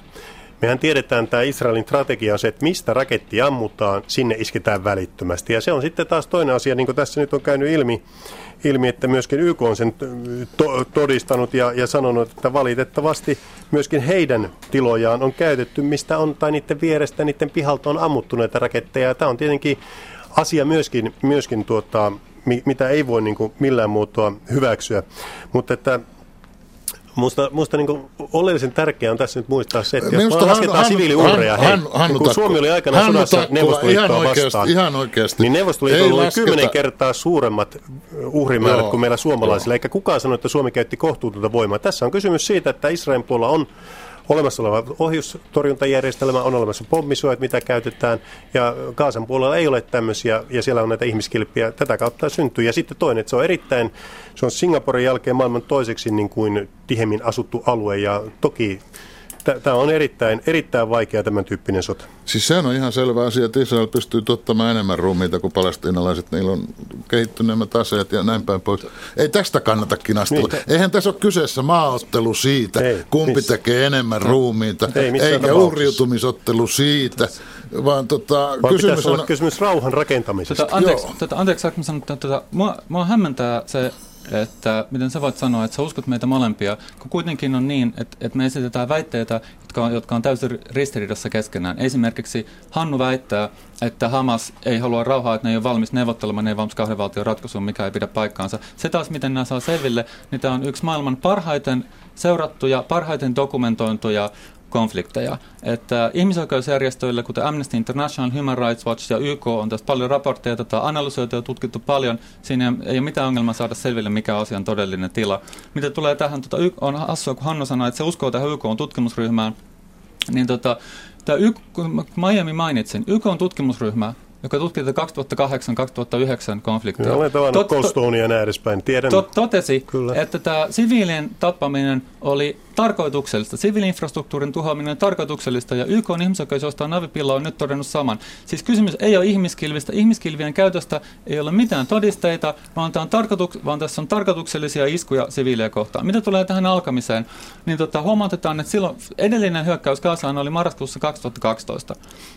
Mehän tiedetään, tämä Israelin strategia on se, että mistä raketti ammutaan, sinne isketään välittömästi. Ja se on sitten taas toinen asia, niin kuin tässä nyt on käynyt ilmi, ilmi että myöskin YK on sen to- todistanut ja, ja sanonut, että valitettavasti myöskin heidän tilojaan on käytetty, mistä on, tai niiden vierestä, niiden pihalta on ammuttu näitä raketteja. Ja tämä on tietenkin asia myöskin, myöskin tuota, mitä ei voi niin kuin millään muotoa hyväksyä. Mutta että Musta, musta niin oleellisen tärkeää on tässä nyt muistaa se, että jos lasketaan siviiliuhreja, hei, hän, kun Suomi oli aikana sodassa Neuvostoliittoa vastaan, ihan oikeasti. niin Neuvostoliitolla oli kymmenen kertaa suuremmat uhrimäärät kuin meillä suomalaisilla, eikä kukaan sano, että Suomi käytti kohtuutonta voimaa. Tässä on kysymys siitä, että Israelin puolella on olemassa oleva ohjustorjuntajärjestelmä, on olemassa pommisuojat, mitä käytetään, ja Kaasan puolella ei ole tämmöisiä, ja siellä on näitä ihmiskilpiä, tätä kautta syntyy. Ja sitten toinen, että se on erittäin, se on Singaporen jälkeen maailman toiseksi niin kuin tihemmin asuttu alue, ja toki Tämä on erittäin, erittäin vaikea tämän tyyppinen sota. Siis sehän on ihan selvä asia, että Israel pystyy tuottamaan enemmän ruumiita kuin palestiinalaiset. Niillä on kehittyneemmät aseet ja näin päin pois. Ei tästä kannata kinastella. Niin. Eihän tässä ole kyseessä maaottelu siitä, Ei, kumpi missä? tekee enemmän ruumiita, Ei, eikä uhriutumisottelu siitä. Vaan, tota, Vaan kysymys on... kysymys rauhan rakentamisesta. Tota, anteeksi, tota, anteeksi, saanko sanoa, että tota, mua, mua hämmentää se että miten sä voit sanoa, että sä uskot meitä molempia, kun kuitenkin on niin, että, että me esitetään väitteitä, jotka on, jotka on täysin ristiriidassa keskenään. Esimerkiksi Hannu väittää, että Hamas ei halua rauhaa, että ne ei ole valmis neuvottelemaan, ne ei valmis kahden valtion ratkaisuun, mikä ei pidä paikkaansa. Se taas, miten nämä saa selville, niin tämä on yksi maailman parhaiten seurattuja, parhaiten dokumentointuja konflikteja. Että ihmisoikeusjärjestöille, kuten Amnesty International, Human Rights Watch ja YK, on tästä paljon raportteja, tätä analysoitu ja tutkittu paljon. Siinä ei ole mitään ongelmaa saada selville, mikä on asian todellinen tila. Mitä tulee tähän, tota, on hassua, kun Hanno sanoi, että se uskoo tähän YK on tutkimusryhmään, niin tota, tämä YK, Miami mainitsin, YK on tutkimusryhmä joka tutki 2008-2009 konfliktia. Olen tavannut Tot, ja näin edespäin. Tiedän. Tot, totesi, Kyllä. että tämä siviilien tappaminen oli tarkoituksellista. Siviilinfrastruktuurin tuhoaminen on tarkoituksellista ja YK on ihmisoikeusjohtaja Navipilla on nyt todennut saman. Siis kysymys ei ole ihmiskilvistä. Ihmiskilvien käytöstä ei ole mitään todisteita, vaan, tämä on tarkoituk- vaan tässä on tarkoituksellisia iskuja siviilejä kohtaan. Mitä tulee tähän alkamiseen, niin tota, huomautetaan, että silloin edellinen hyökkäys Gaasaan oli marraskuussa 2012.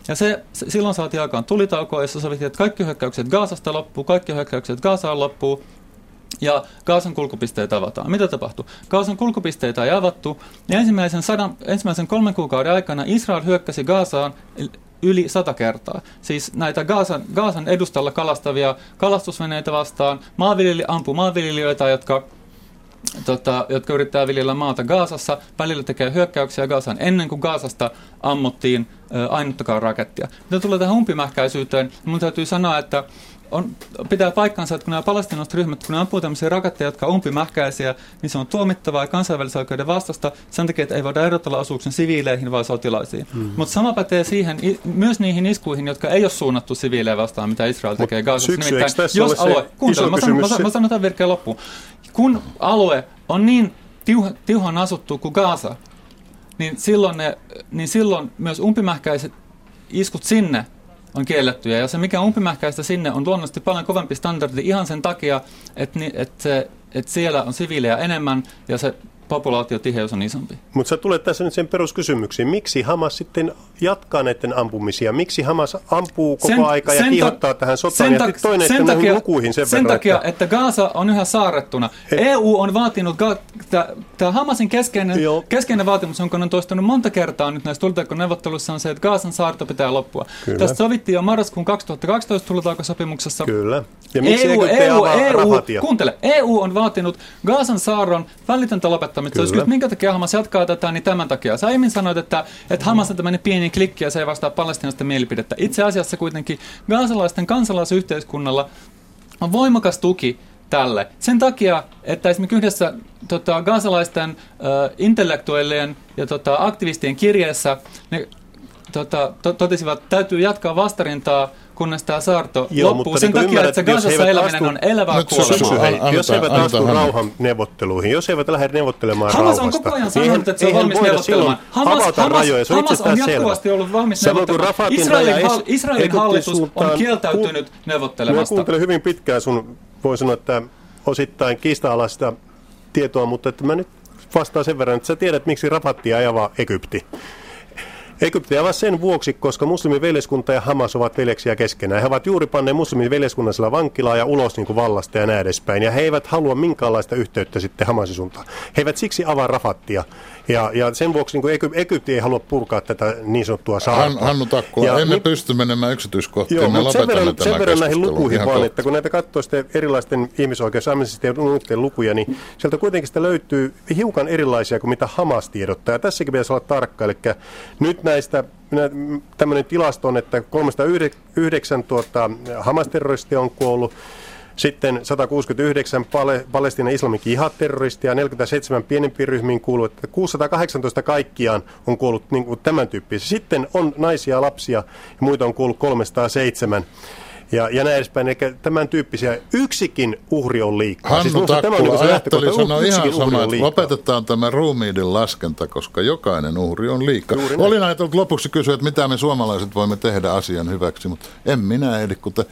Ja se, se silloin saatiin aikaan tulitauko, jossa sovittiin, että kaikki hyökkäykset Gaasasta loppuu, kaikki hyökkäykset Gaasaan loppuu, ja Kaasan kulkupisteitä avataan. Mitä tapahtuu? Kaasan kulkupisteitä ei avattu, ja ensimmäisen, sadan, ensimmäisen kolmen kuukauden aikana Israel hyökkäsi Gaasaan yli sata kertaa. Siis näitä Gaasan, Gaasan edustalla kalastavia kalastusveneitä vastaan, maanviljeli, ampuu maanviljelijöitä, jotka Tota, jotka yrittää viljellä maata Gaasassa, välillä tekee hyökkäyksiä Gaasaan ennen kuin Gaasasta ammuttiin ainuttakaan rakettia. Mitä tulee tähän umpimähkäisyyteen, mun täytyy sanoa, että on, pitää paikkansa, että kun nämä palestinalaiset ryhmät, kun ne ampuu tämmöisiä raketteja, jotka on umpimähkäisiä, niin se on tuomittavaa ja kansainvälisen oikeuden vastasta sen takia, että ei voida erotella osuuksen siviileihin vai sotilaisiin. Mm. Mutta sama pätee siihen, myös niihin iskuihin, jotka ei ole suunnattu siviilejä vastaan, mitä Israel tekee Gazassa. Nimittäin, jos alue, kuuntele, mä, sanon, mä, mä sanon tämän virkkeen loppuun. Kun alue on niin tiuh, tiuhan asuttu kuin Gaza, niin silloin, ne, niin silloin myös umpimähkäiset iskut sinne on kiellettyjä. Ja se, mikä on umpimähkäistä sinne, on luonnollisesti paljon kovempi standardi ihan sen takia, että, että, että siellä on siviilejä enemmän ja se populaatiotiheys on isompi. Mutta sä tulet tässä nyt sen peruskysymyksiin. Miksi Hamas sitten jatkaa näiden ampumisia? Miksi Hamas ampuu koko sen, aika ja kiihottaa ta- tähän sotaan? Sen, ta- ja toinen sen takia, lukuihin sen, sen verran, takia, että... että Gaza on yhä saarettuna. He. EU on vaatinut, tämä Hamasin keskeinen, keskeinen vaatimus, jonka on toistanut monta kertaa nyt näissä tulitaukoneuvotteluissa, on se, että Gaasan saarto pitää loppua. Kyllä. Tästä sovittiin jo marraskuun 2012 tulitaukosopimuksessa. Kyllä. Ja miksi EU, EU, EU, kuuntele, EU on vaatinut Gaasan saaron välitöntä lopettamista. Jos kysyt, minkä takia Hamas jatkaa tätä, niin tämän takia. Sä aiemmin sanoit, että, että Hamas on tämmöinen pieni klikki ja se ei vastaa palestinaisten mielipidettä. Itse asiassa kuitenkin gaasalaisten kansalaisyhteiskunnalla on voimakas tuki tälle. Sen takia, että esimerkiksi yhdessä tota, gaasalaisten äh, intellektuellien ja tota, aktivistien kirjeessä ne tota, to, totesivat, että täytyy jatkaa vastarintaa kunnes tämä saarto Joo, loppuu. Sen niin takia, että se Gazassa eläminen astu, on elävää kuolemaa. Jos he eivät astu rauhan neuvotteluihin, jos he eivät lähde neuvottelemaan Hamas rauhasta, on koko ajan niin sanonut, että se on valmis neuvottelemaan. Hamas, Hamas, rajoja, se on Hamas on jatkuvasti ollut valmis neuvottelemaan. Israelin, hal, Israelin hallitus on kieltäytynyt neuvottelemasta. Mä kuuntelin hyvin pitkään sun, voi sanoa, että osittain kiista-alaista tietoa, mutta että mä nyt vastaan sen verran, että sä tiedät, miksi Rafattia ajava Egypti. Egyptiä vaan sen vuoksi, koska muslimiveljeskunta ja Hamas ovat veljeksiä keskenään. He ovat juuri panneet muslimiveljeskunnan sillä vankilaa ja ulos niin kuin vallasta ja näin edespäin. Ja he eivät halua minkäänlaista yhteyttä sitten Hamasin suuntaan. He eivät siksi avaa Rafattia. Ja, ja sen vuoksi niin Egypti, Egypti ei halua purkaa tätä niin sanottua saarta. Han, Hannu Takkula, ja, emme niin, pysty menemään yksityiskohtiin. Joo, mutta sen verran, sen verran näihin lukuihin vaan, kohta. että kun näitä katsoo erilaisten ihmisoikeus- ja muiden lukuja, niin sieltä kuitenkin sitä löytyy hiukan erilaisia kuin mitä Hamas tiedottaa. Ja tässäkin pitäisi olla tarkka. Eli nyt näistä tämmöinen tilasto on, että 309 tuota, Hamas-terroristia on kuollut, sitten 169 Pale, Palestinan islamin kihaterroristia ja 47 pienempiin ryhmiin kuuluu, että 618 kaikkiaan on kuollut niin kuin tämän tyyppisiä. Sitten on naisia, lapsia ja muita on kuollut 307 ja, ja näin edespäin. Eli tämän tyyppisiä yksikin uhri on liikaa. Hannu siis Takkula tämä on niin ajatteli sanoa ihan sama, että lopetetaan tämä ruumiiden laskenta, koska jokainen uhri on liikaa. Olin ajatellut lopuksi kysyä, että mitä me suomalaiset voimme tehdä asian hyväksi, mutta en minä ehdi, kun te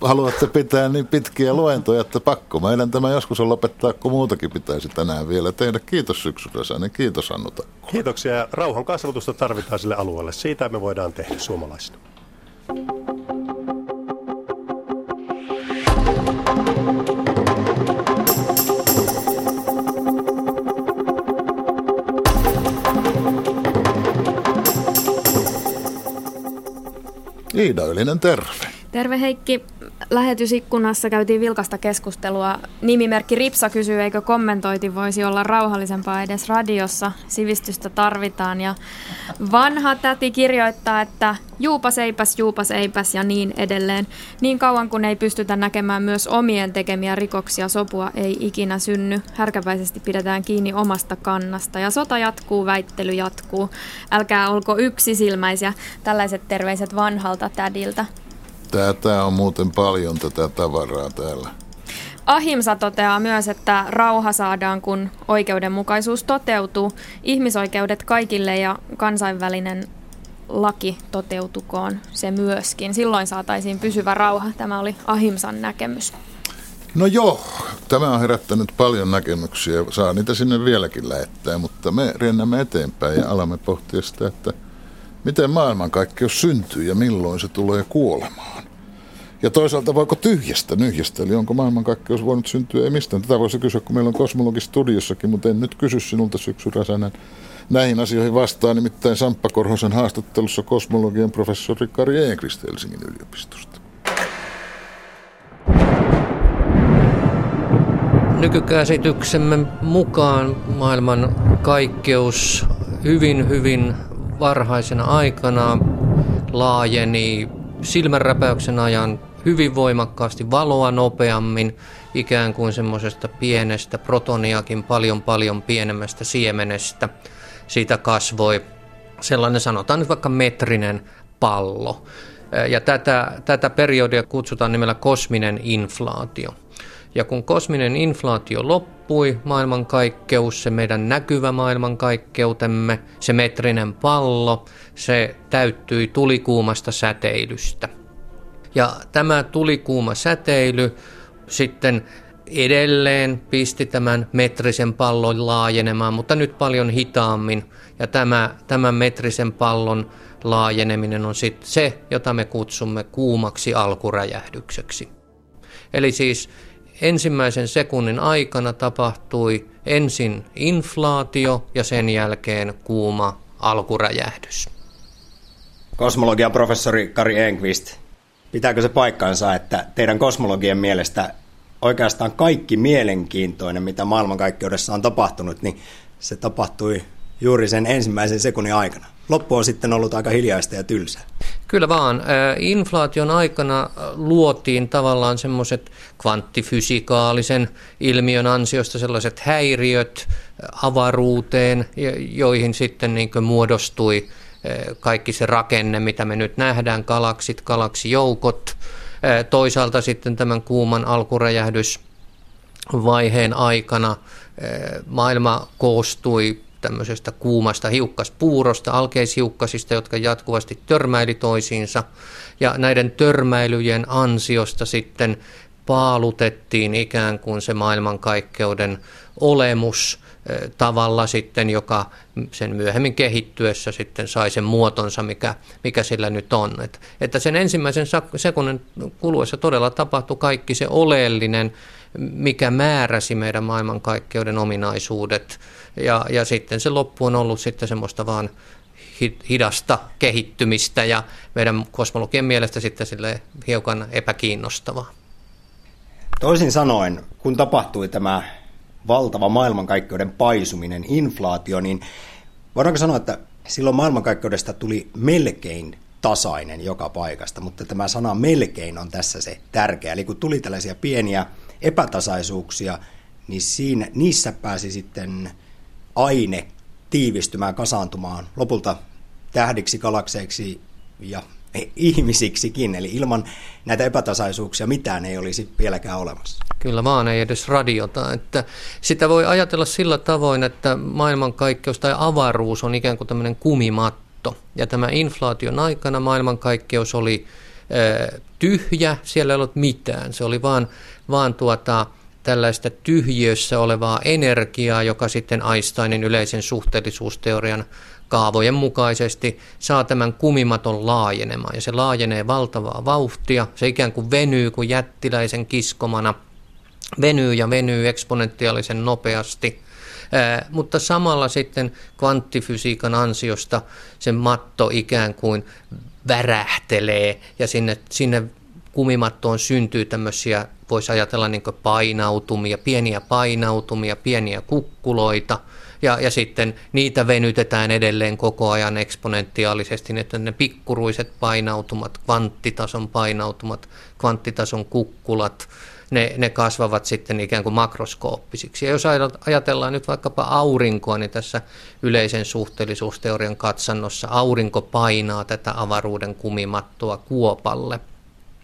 haluatte pitää niin pitkiä luentoja, että pakko meidän tämä joskus on lopettaa, kun muutakin pitäisi tänään vielä tehdä. Kiitos syksyräsäinen, kiitos Annu Takkula. Kiitoksia. Rauhan kasvatusta tarvitaan sille alueelle. Siitä me voidaan tehdä suomalaisina. Iida Ylinen, terve. Terve Heikki. Lähetysikkunassa käytiin vilkasta keskustelua. Nimimerkki Ripsa kysyy, eikö kommentointi voisi olla rauhallisempaa edes radiossa. Sivistystä tarvitaan. Ja vanha täti kirjoittaa, että juupas eipäs, juupas eipäs ja niin edelleen. Niin kauan kun ei pystytä näkemään myös omien tekemiä rikoksia, sopua ei ikinä synny. Härkäpäisesti pidetään kiinni omasta kannasta. Ja sota jatkuu, väittely jatkuu. Älkää olko yksisilmäisiä. Tällaiset terveiset vanhalta tädiltä. Tätä on muuten paljon tätä tavaraa täällä. Ahimsa toteaa myös, että rauha saadaan, kun oikeudenmukaisuus toteutuu, ihmisoikeudet kaikille ja kansainvälinen laki toteutukoon se myöskin. Silloin saataisiin pysyvä rauha. Tämä oli Ahimsan näkemys. No joo, tämä on herättänyt paljon näkemyksiä. Saa niitä sinne vieläkin lähettää, mutta me riennämme eteenpäin ja alamme pohtia sitä, että – miten maailmankaikkeus syntyy ja milloin se tulee kuolemaan. Ja toisaalta voiko tyhjästä nyhjästä, eli onko maailmankaikkeus voinut syntyä ei mistään. Tätä voisi kysyä, kun meillä on kosmologi studiossakin, mutta en nyt kysy sinulta syksyräsänen näihin asioihin vastaan. Nimittäin Samppa Korhosen haastattelussa kosmologian professori Kari Enkrist Helsingin yliopistosta. Nykykäsityksemme mukaan maailman kaikkeus hyvin, hyvin varhaisena aikana laajeni silmänräpäyksen ajan hyvin voimakkaasti valoa nopeammin, ikään kuin semmoisesta pienestä protoniakin paljon paljon pienemmästä siemenestä. Siitä kasvoi sellainen sanotaan nyt vaikka metrinen pallo. Ja tätä, tätä periodia kutsutaan nimellä kosminen inflaatio. Ja kun kosminen inflaatio loppui, maailmankaikkeus, se meidän näkyvä maailmankaikkeutemme, se metrinen pallo, se täyttyi tulikuumasta säteilystä. Ja tämä tulikuuma säteily sitten edelleen pisti tämän metrisen pallon laajenemaan, mutta nyt paljon hitaammin. Ja tämä, tämän metrisen pallon laajeneminen on sitten se, jota me kutsumme kuumaksi alkuräjähdykseksi. Eli siis ensimmäisen sekunnin aikana tapahtui ensin inflaatio ja sen jälkeen kuuma alkuräjähdys. Kosmologian professori Kari Enqvist, pitääkö se paikkaansa, että teidän kosmologien mielestä oikeastaan kaikki mielenkiintoinen, mitä maailmankaikkeudessa on tapahtunut, niin se tapahtui juuri sen ensimmäisen sekunnin aikana. Loppu on sitten ollut aika hiljaista ja tylsää. Kyllä vaan. Inflaation aikana luotiin tavallaan semmoiset kvanttifysikaalisen ilmiön ansiosta sellaiset häiriöt avaruuteen, joihin sitten niin muodostui kaikki se rakenne, mitä me nyt nähdään, galaksit, galaksijoukot, toisaalta sitten tämän kuuman alkuräjähdysvaiheen aikana maailma koostui tämmöisestä kuumasta hiukkaspuurosta, alkeishiukkasista, jotka jatkuvasti törmäili toisiinsa. Ja näiden törmäilyjen ansiosta sitten paalutettiin ikään kuin se maailmankaikkeuden olemus tavalla sitten, joka sen myöhemmin kehittyessä sitten sai sen muotonsa, mikä, mikä sillä nyt on. Et, että sen ensimmäisen sekunnin kuluessa todella tapahtui kaikki se oleellinen, mikä määräsi meidän maailmankaikkeuden ominaisuudet. Ja, ja sitten se loppu on ollut sitten semmoista vaan hidasta kehittymistä ja meidän kosmologian mielestä sitten sille hiukan epäkiinnostavaa. Toisin sanoen, kun tapahtui tämä valtava maailmankaikkeuden paisuminen, inflaatio, niin voidaanko sanoa, että silloin maailmankaikkeudesta tuli melkein tasainen joka paikasta, mutta tämä sana melkein on tässä se tärkeä. Eli kun tuli tällaisia pieniä epätasaisuuksia, niin siinä, niissä pääsi sitten aine tiivistymään, kasaantumaan lopulta tähdiksi, galakseiksi ja ihmisiksikin. Eli ilman näitä epätasaisuuksia mitään ei olisi vieläkään olemassa. Kyllä vaan, ei edes radiota. Että sitä voi ajatella sillä tavoin, että maailmankaikkeus tai avaruus on ikään kuin tämmöinen kumimatto. Ja tämä inflaation aikana maailmankaikkeus oli tyhjä, siellä ei ollut mitään. Se oli vaan, vaan tuota, tällaista tyhjössä olevaa energiaa, joka sitten Einsteinin yleisen suhteellisuusteorian kaavojen mukaisesti saa tämän kumimaton laajenemaan. Ja se laajenee valtavaa vauhtia. Se ikään kuin venyy kuin jättiläisen kiskomana. Venyy ja venyy eksponentiaalisen nopeasti. Mutta samalla sitten kvanttifysiikan ansiosta se matto ikään kuin värähtelee ja sinne, sinne kumimattoon syntyy tämmöisiä, voisi ajatella niin painautumia, pieniä painautumia, pieniä kukkuloita, ja, ja sitten niitä venytetään edelleen koko ajan eksponentiaalisesti, että ne pikkuruiset painautumat, kvanttitason painautumat, kvanttitason kukkulat, ne, ne kasvavat sitten ikään kuin makroskooppisiksi. Ja jos ajatellaan nyt vaikkapa aurinkoa, niin tässä yleisen suhteellisuusteorian katsannossa aurinko painaa tätä avaruuden kumimattoa kuopalle.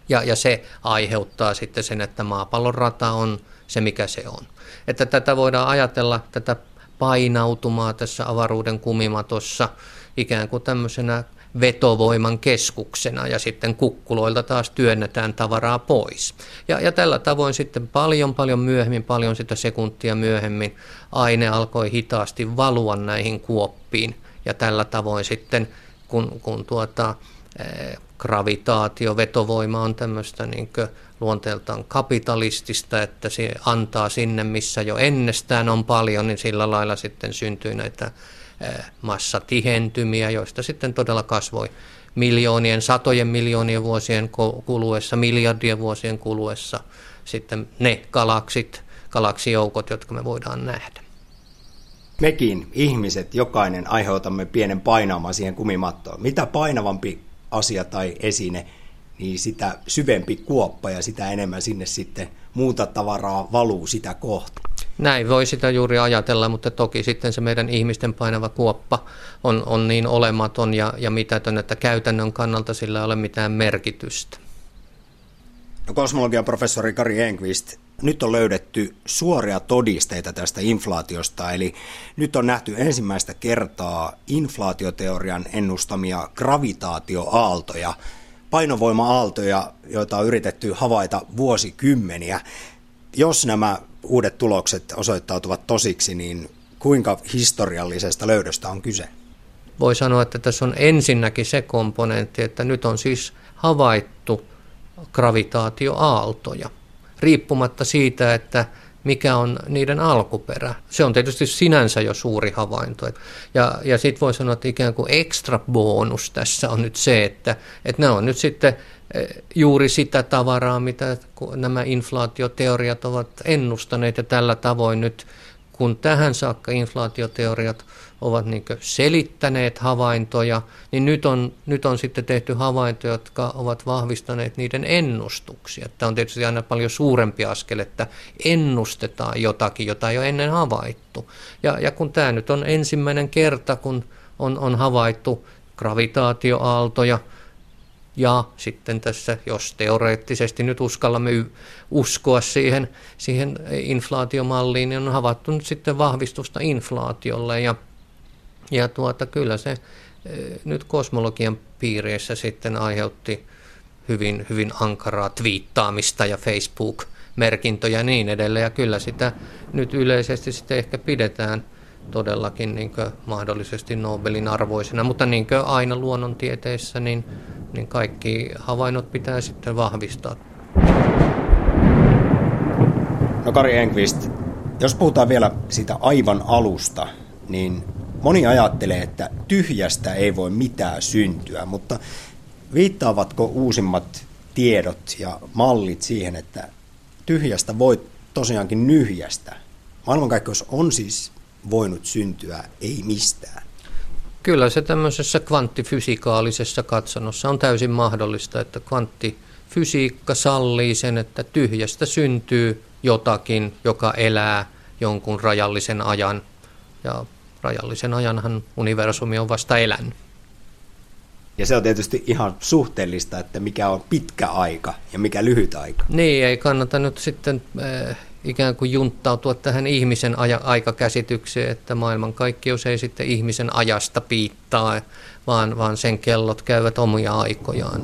Ja, ja se aiheuttaa sitten sen, että maapallon rata on se, mikä se on. Että tätä voidaan ajatella, tätä painautumaa tässä avaruuden kumimatossa ikään kuin tämmöisenä vetovoiman keskuksena ja sitten kukkuloilta taas työnnetään tavaraa pois. Ja, ja tällä tavoin sitten paljon paljon myöhemmin, paljon sitä sekuntia myöhemmin aine alkoi hitaasti valua näihin kuoppiin ja tällä tavoin sitten kun, kun tuota, eh, gravitaatio, vetovoima on tämmöistä niin luonteeltaan kapitalistista, että se antaa sinne, missä jo ennestään on paljon, niin sillä lailla sitten syntyy näitä massatihentymiä, joista sitten todella kasvoi miljoonien, satojen miljoonien vuosien kuluessa, miljardien vuosien kuluessa sitten ne galaksit, galaksijoukot, jotka me voidaan nähdä. Mekin ihmiset, jokainen aiheutamme pienen painaamaan siihen kumimattoon. Mitä painavampi asia tai esine, niin sitä syvempi kuoppa ja sitä enemmän sinne sitten muuta tavaraa valuu sitä kohta. Näin voi sitä juuri ajatella, mutta toki sitten se meidän ihmisten painava kuoppa on, on niin olematon ja, ja mitätön, että käytännön kannalta sillä ei ole mitään merkitystä. No, kosmologian professori Kari Enqvist, nyt on löydetty suoria todisteita tästä inflaatiosta, eli nyt on nähty ensimmäistä kertaa inflaatioteorian ennustamia gravitaatioaaltoja, painovoima-aaltoja, joita on yritetty havaita vuosikymmeniä. Jos nämä uudet tulokset osoittautuvat tosiksi, niin kuinka historiallisesta löydöstä on kyse? Voi sanoa, että tässä on ensinnäkin se komponentti, että nyt on siis havaittu gravitaatioaaltoja, riippumatta siitä, että mikä on niiden alkuperä. Se on tietysti sinänsä jo suuri havainto. Ja, ja sitten voi sanoa, että ikään kuin ekstra bonus tässä on nyt se, että, että ne on nyt sitten juuri sitä tavaraa, mitä nämä inflaatioteoriat ovat ennustaneet ja tällä tavoin nyt kun tähän saakka inflaatioteoriat ovat niin selittäneet havaintoja, niin nyt on, nyt on sitten tehty havaintoja, jotka ovat vahvistaneet niiden ennustuksia. Tämä on tietysti aina paljon suurempi askel, että ennustetaan jotakin, jota ei ole ennen havaittu. Ja, ja kun tämä nyt on ensimmäinen kerta, kun on, on havaittu gravitaatioaaltoja – ja sitten tässä, jos teoreettisesti nyt uskallamme uskoa siihen, siihen inflaatiomalliin, niin on havaittu nyt sitten vahvistusta inflaatiolle. Ja, ja tuota, kyllä se nyt kosmologian piireissä sitten aiheutti hyvin, hyvin ankaraa twiittaamista ja Facebook-merkintöjä ja niin edelleen. Ja kyllä sitä nyt yleisesti sitten ehkä pidetään todellakin niin mahdollisesti Nobelin arvoisena, mutta niin aina luonnontieteissä, niin niin kaikki havainnot pitää sitten vahvistaa. No Kari Enqvist, jos puhutaan vielä siitä aivan alusta, niin moni ajattelee, että tyhjästä ei voi mitään syntyä, mutta viittaavatko uusimmat tiedot ja mallit siihen, että tyhjästä voi tosiaankin nyhjästä? Maailmankaikkeus on siis voinut syntyä ei mistään. Kyllä se tämmöisessä kvanttifysikaalisessa katsannossa on täysin mahdollista, että kvanttifysiikka sallii sen, että tyhjästä syntyy jotakin, joka elää jonkun rajallisen ajan. Ja rajallisen ajanhan universumi on vasta elänyt. Ja se on tietysti ihan suhteellista, että mikä on pitkä aika ja mikä lyhyt aika. Niin, ei kannata nyt sitten äh, ikään kuin junttautua tähän ihmisen aja, aikakäsitykseen, että maailmankaikkeus ei sitten ihmisen ajasta piittaa, vaan, vaan sen kellot käyvät omia aikojaan.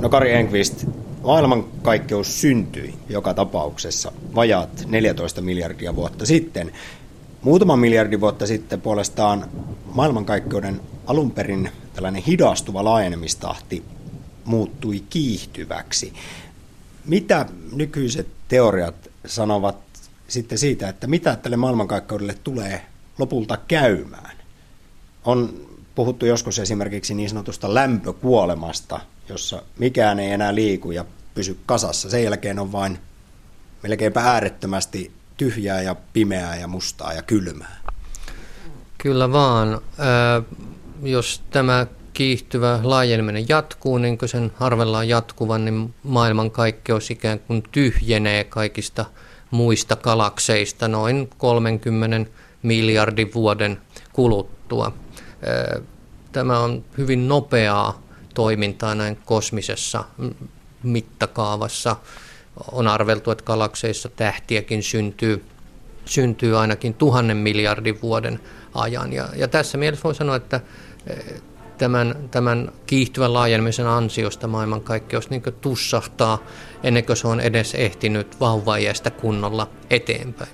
No Kari Enqvist, maailmankaikkeus syntyi joka tapauksessa vajaat 14 miljardia vuotta sitten. Muutama miljardi vuotta sitten puolestaan maailmankaikkeuden alun perin tällainen hidastuva laajenemistahti muuttui kiihtyväksi. Mitä nykyiset teoriat sanovat sitten siitä, että mitä tälle maailmankaikkeudelle tulee lopulta käymään? On puhuttu joskus esimerkiksi niin sanotusta lämpökuolemasta, jossa mikään ei enää liiku ja pysy kasassa. Sen jälkeen on vain melkeinpä äärettömästi tyhjää ja pimeää ja mustaa ja kylmää. Kyllä vaan. Äh, jos tämä kiihtyvä laajeneminen jatkuu, niin kuin sen arvellaan jatkuvan, niin maailmankaikkeus ikään kuin tyhjenee kaikista muista galakseista noin 30 miljardin vuoden kuluttua. Tämä on hyvin nopeaa toimintaa näin kosmisessa mittakaavassa. On arveltu, että galakseissa tähtiäkin syntyy, syntyy ainakin tuhannen miljardin vuoden ajan. Ja, ja tässä mielessä voi sanoa, että tämän, tämän kiihtyvän laajenemisen ansiosta maailmankaikkeus niin tussahtaa ennen kuin se on edes ehtinyt vauvaiästä kunnolla eteenpäin.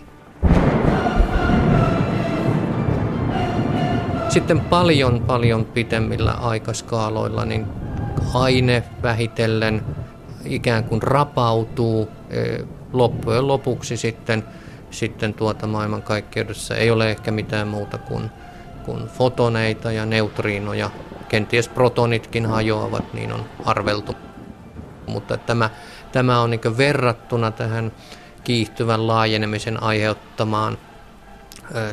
Sitten paljon paljon pitemmillä aikaskaaloilla niin aine vähitellen ikään kuin rapautuu e, loppujen lopuksi sitten, sitten tuota maailmankaikkeudessa ei ole ehkä mitään muuta kuin, kuin fotoneita ja neutriinoja kenties protonitkin hajoavat, niin on arveltu. Mutta tämä, tämä on niin verrattuna tähän kiihtyvän laajenemisen aiheuttamaan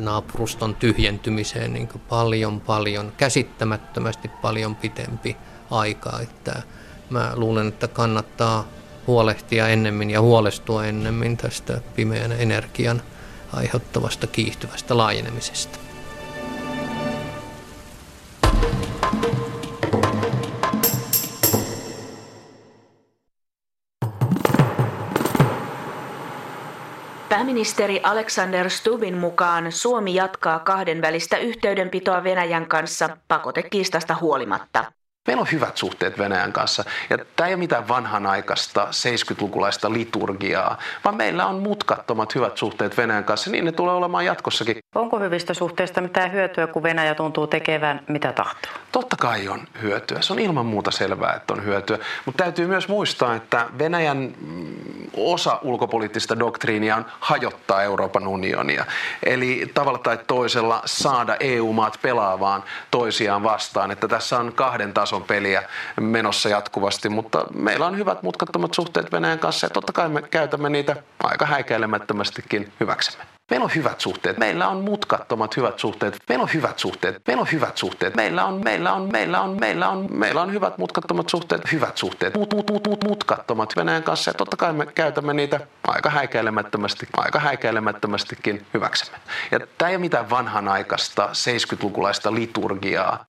naapuruston tyhjentymiseen niin paljon, paljon, käsittämättömästi paljon pitempi aika. Että mä luulen, että kannattaa huolehtia ennemmin ja huolestua ennemmin tästä pimeän energian aiheuttavasta kiihtyvästä laajenemisesta. Pääministeri Alexander Stubin mukaan Suomi jatkaa kahdenvälistä yhteydenpitoa Venäjän kanssa pakotekiistasta huolimatta. Meillä on hyvät suhteet Venäjän kanssa ja tämä ei ole mitään vanhanaikaista 70-lukulaista liturgiaa, vaan meillä on mutkattomat hyvät suhteet Venäjän kanssa, niin ne tulee olemaan jatkossakin. Onko hyvistä suhteista mitään hyötyä, kun Venäjä tuntuu tekevän mitä tahtoo? Totta kai on hyötyä. Se on ilman muuta selvää, että on hyötyä. Mutta täytyy myös muistaa, että Venäjän mm, osa ulkopoliittista doktriinia on hajottaa Euroopan unionia. Eli tavalla tai toisella saada EU-maat pelaavaan toisiaan vastaan. Että tässä on kahden tason tason peliä menossa jatkuvasti, mutta meillä on hyvät mutkattomat suhteet Venäjän kanssa ja totta kai me käytämme niitä aika häikäilemättömästikin hyväksemme. Meillä on hyvät suhteet. Meillä on mutkattomat hyvät suhteet. Meillä on hyvät suhteet. Meillä on hyvät suhteet. Meillä on, meillä on, meillä on, meillä on, meillä on hyvät mutkattomat suhteet. Hyvät suhteet. Mut, mut, mut, mut, mutkattomat Venäjän kanssa. Ja totta kai me käytämme niitä aika häikäilemättömästi, aika häikäilemättömästikin hyväksemme. Ja tämä ei ole mitään vanhanaikaista 70-lukulaista liturgiaa.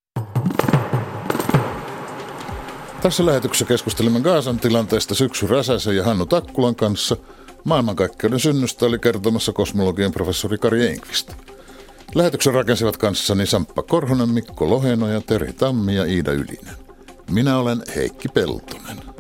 Tässä lähetyksessä keskustelimme Gaasan tilanteesta Syksy Räsäsen ja Hannu Takkulan kanssa. Maailmankaikkeuden synnystä oli kertomassa kosmologian professori Kari Enqvist. Lähetyksen rakensivat kanssani Samppa Korhonen, Mikko Loheno ja Teri Tammi ja Iida Ylinen. Minä olen Heikki Peltonen.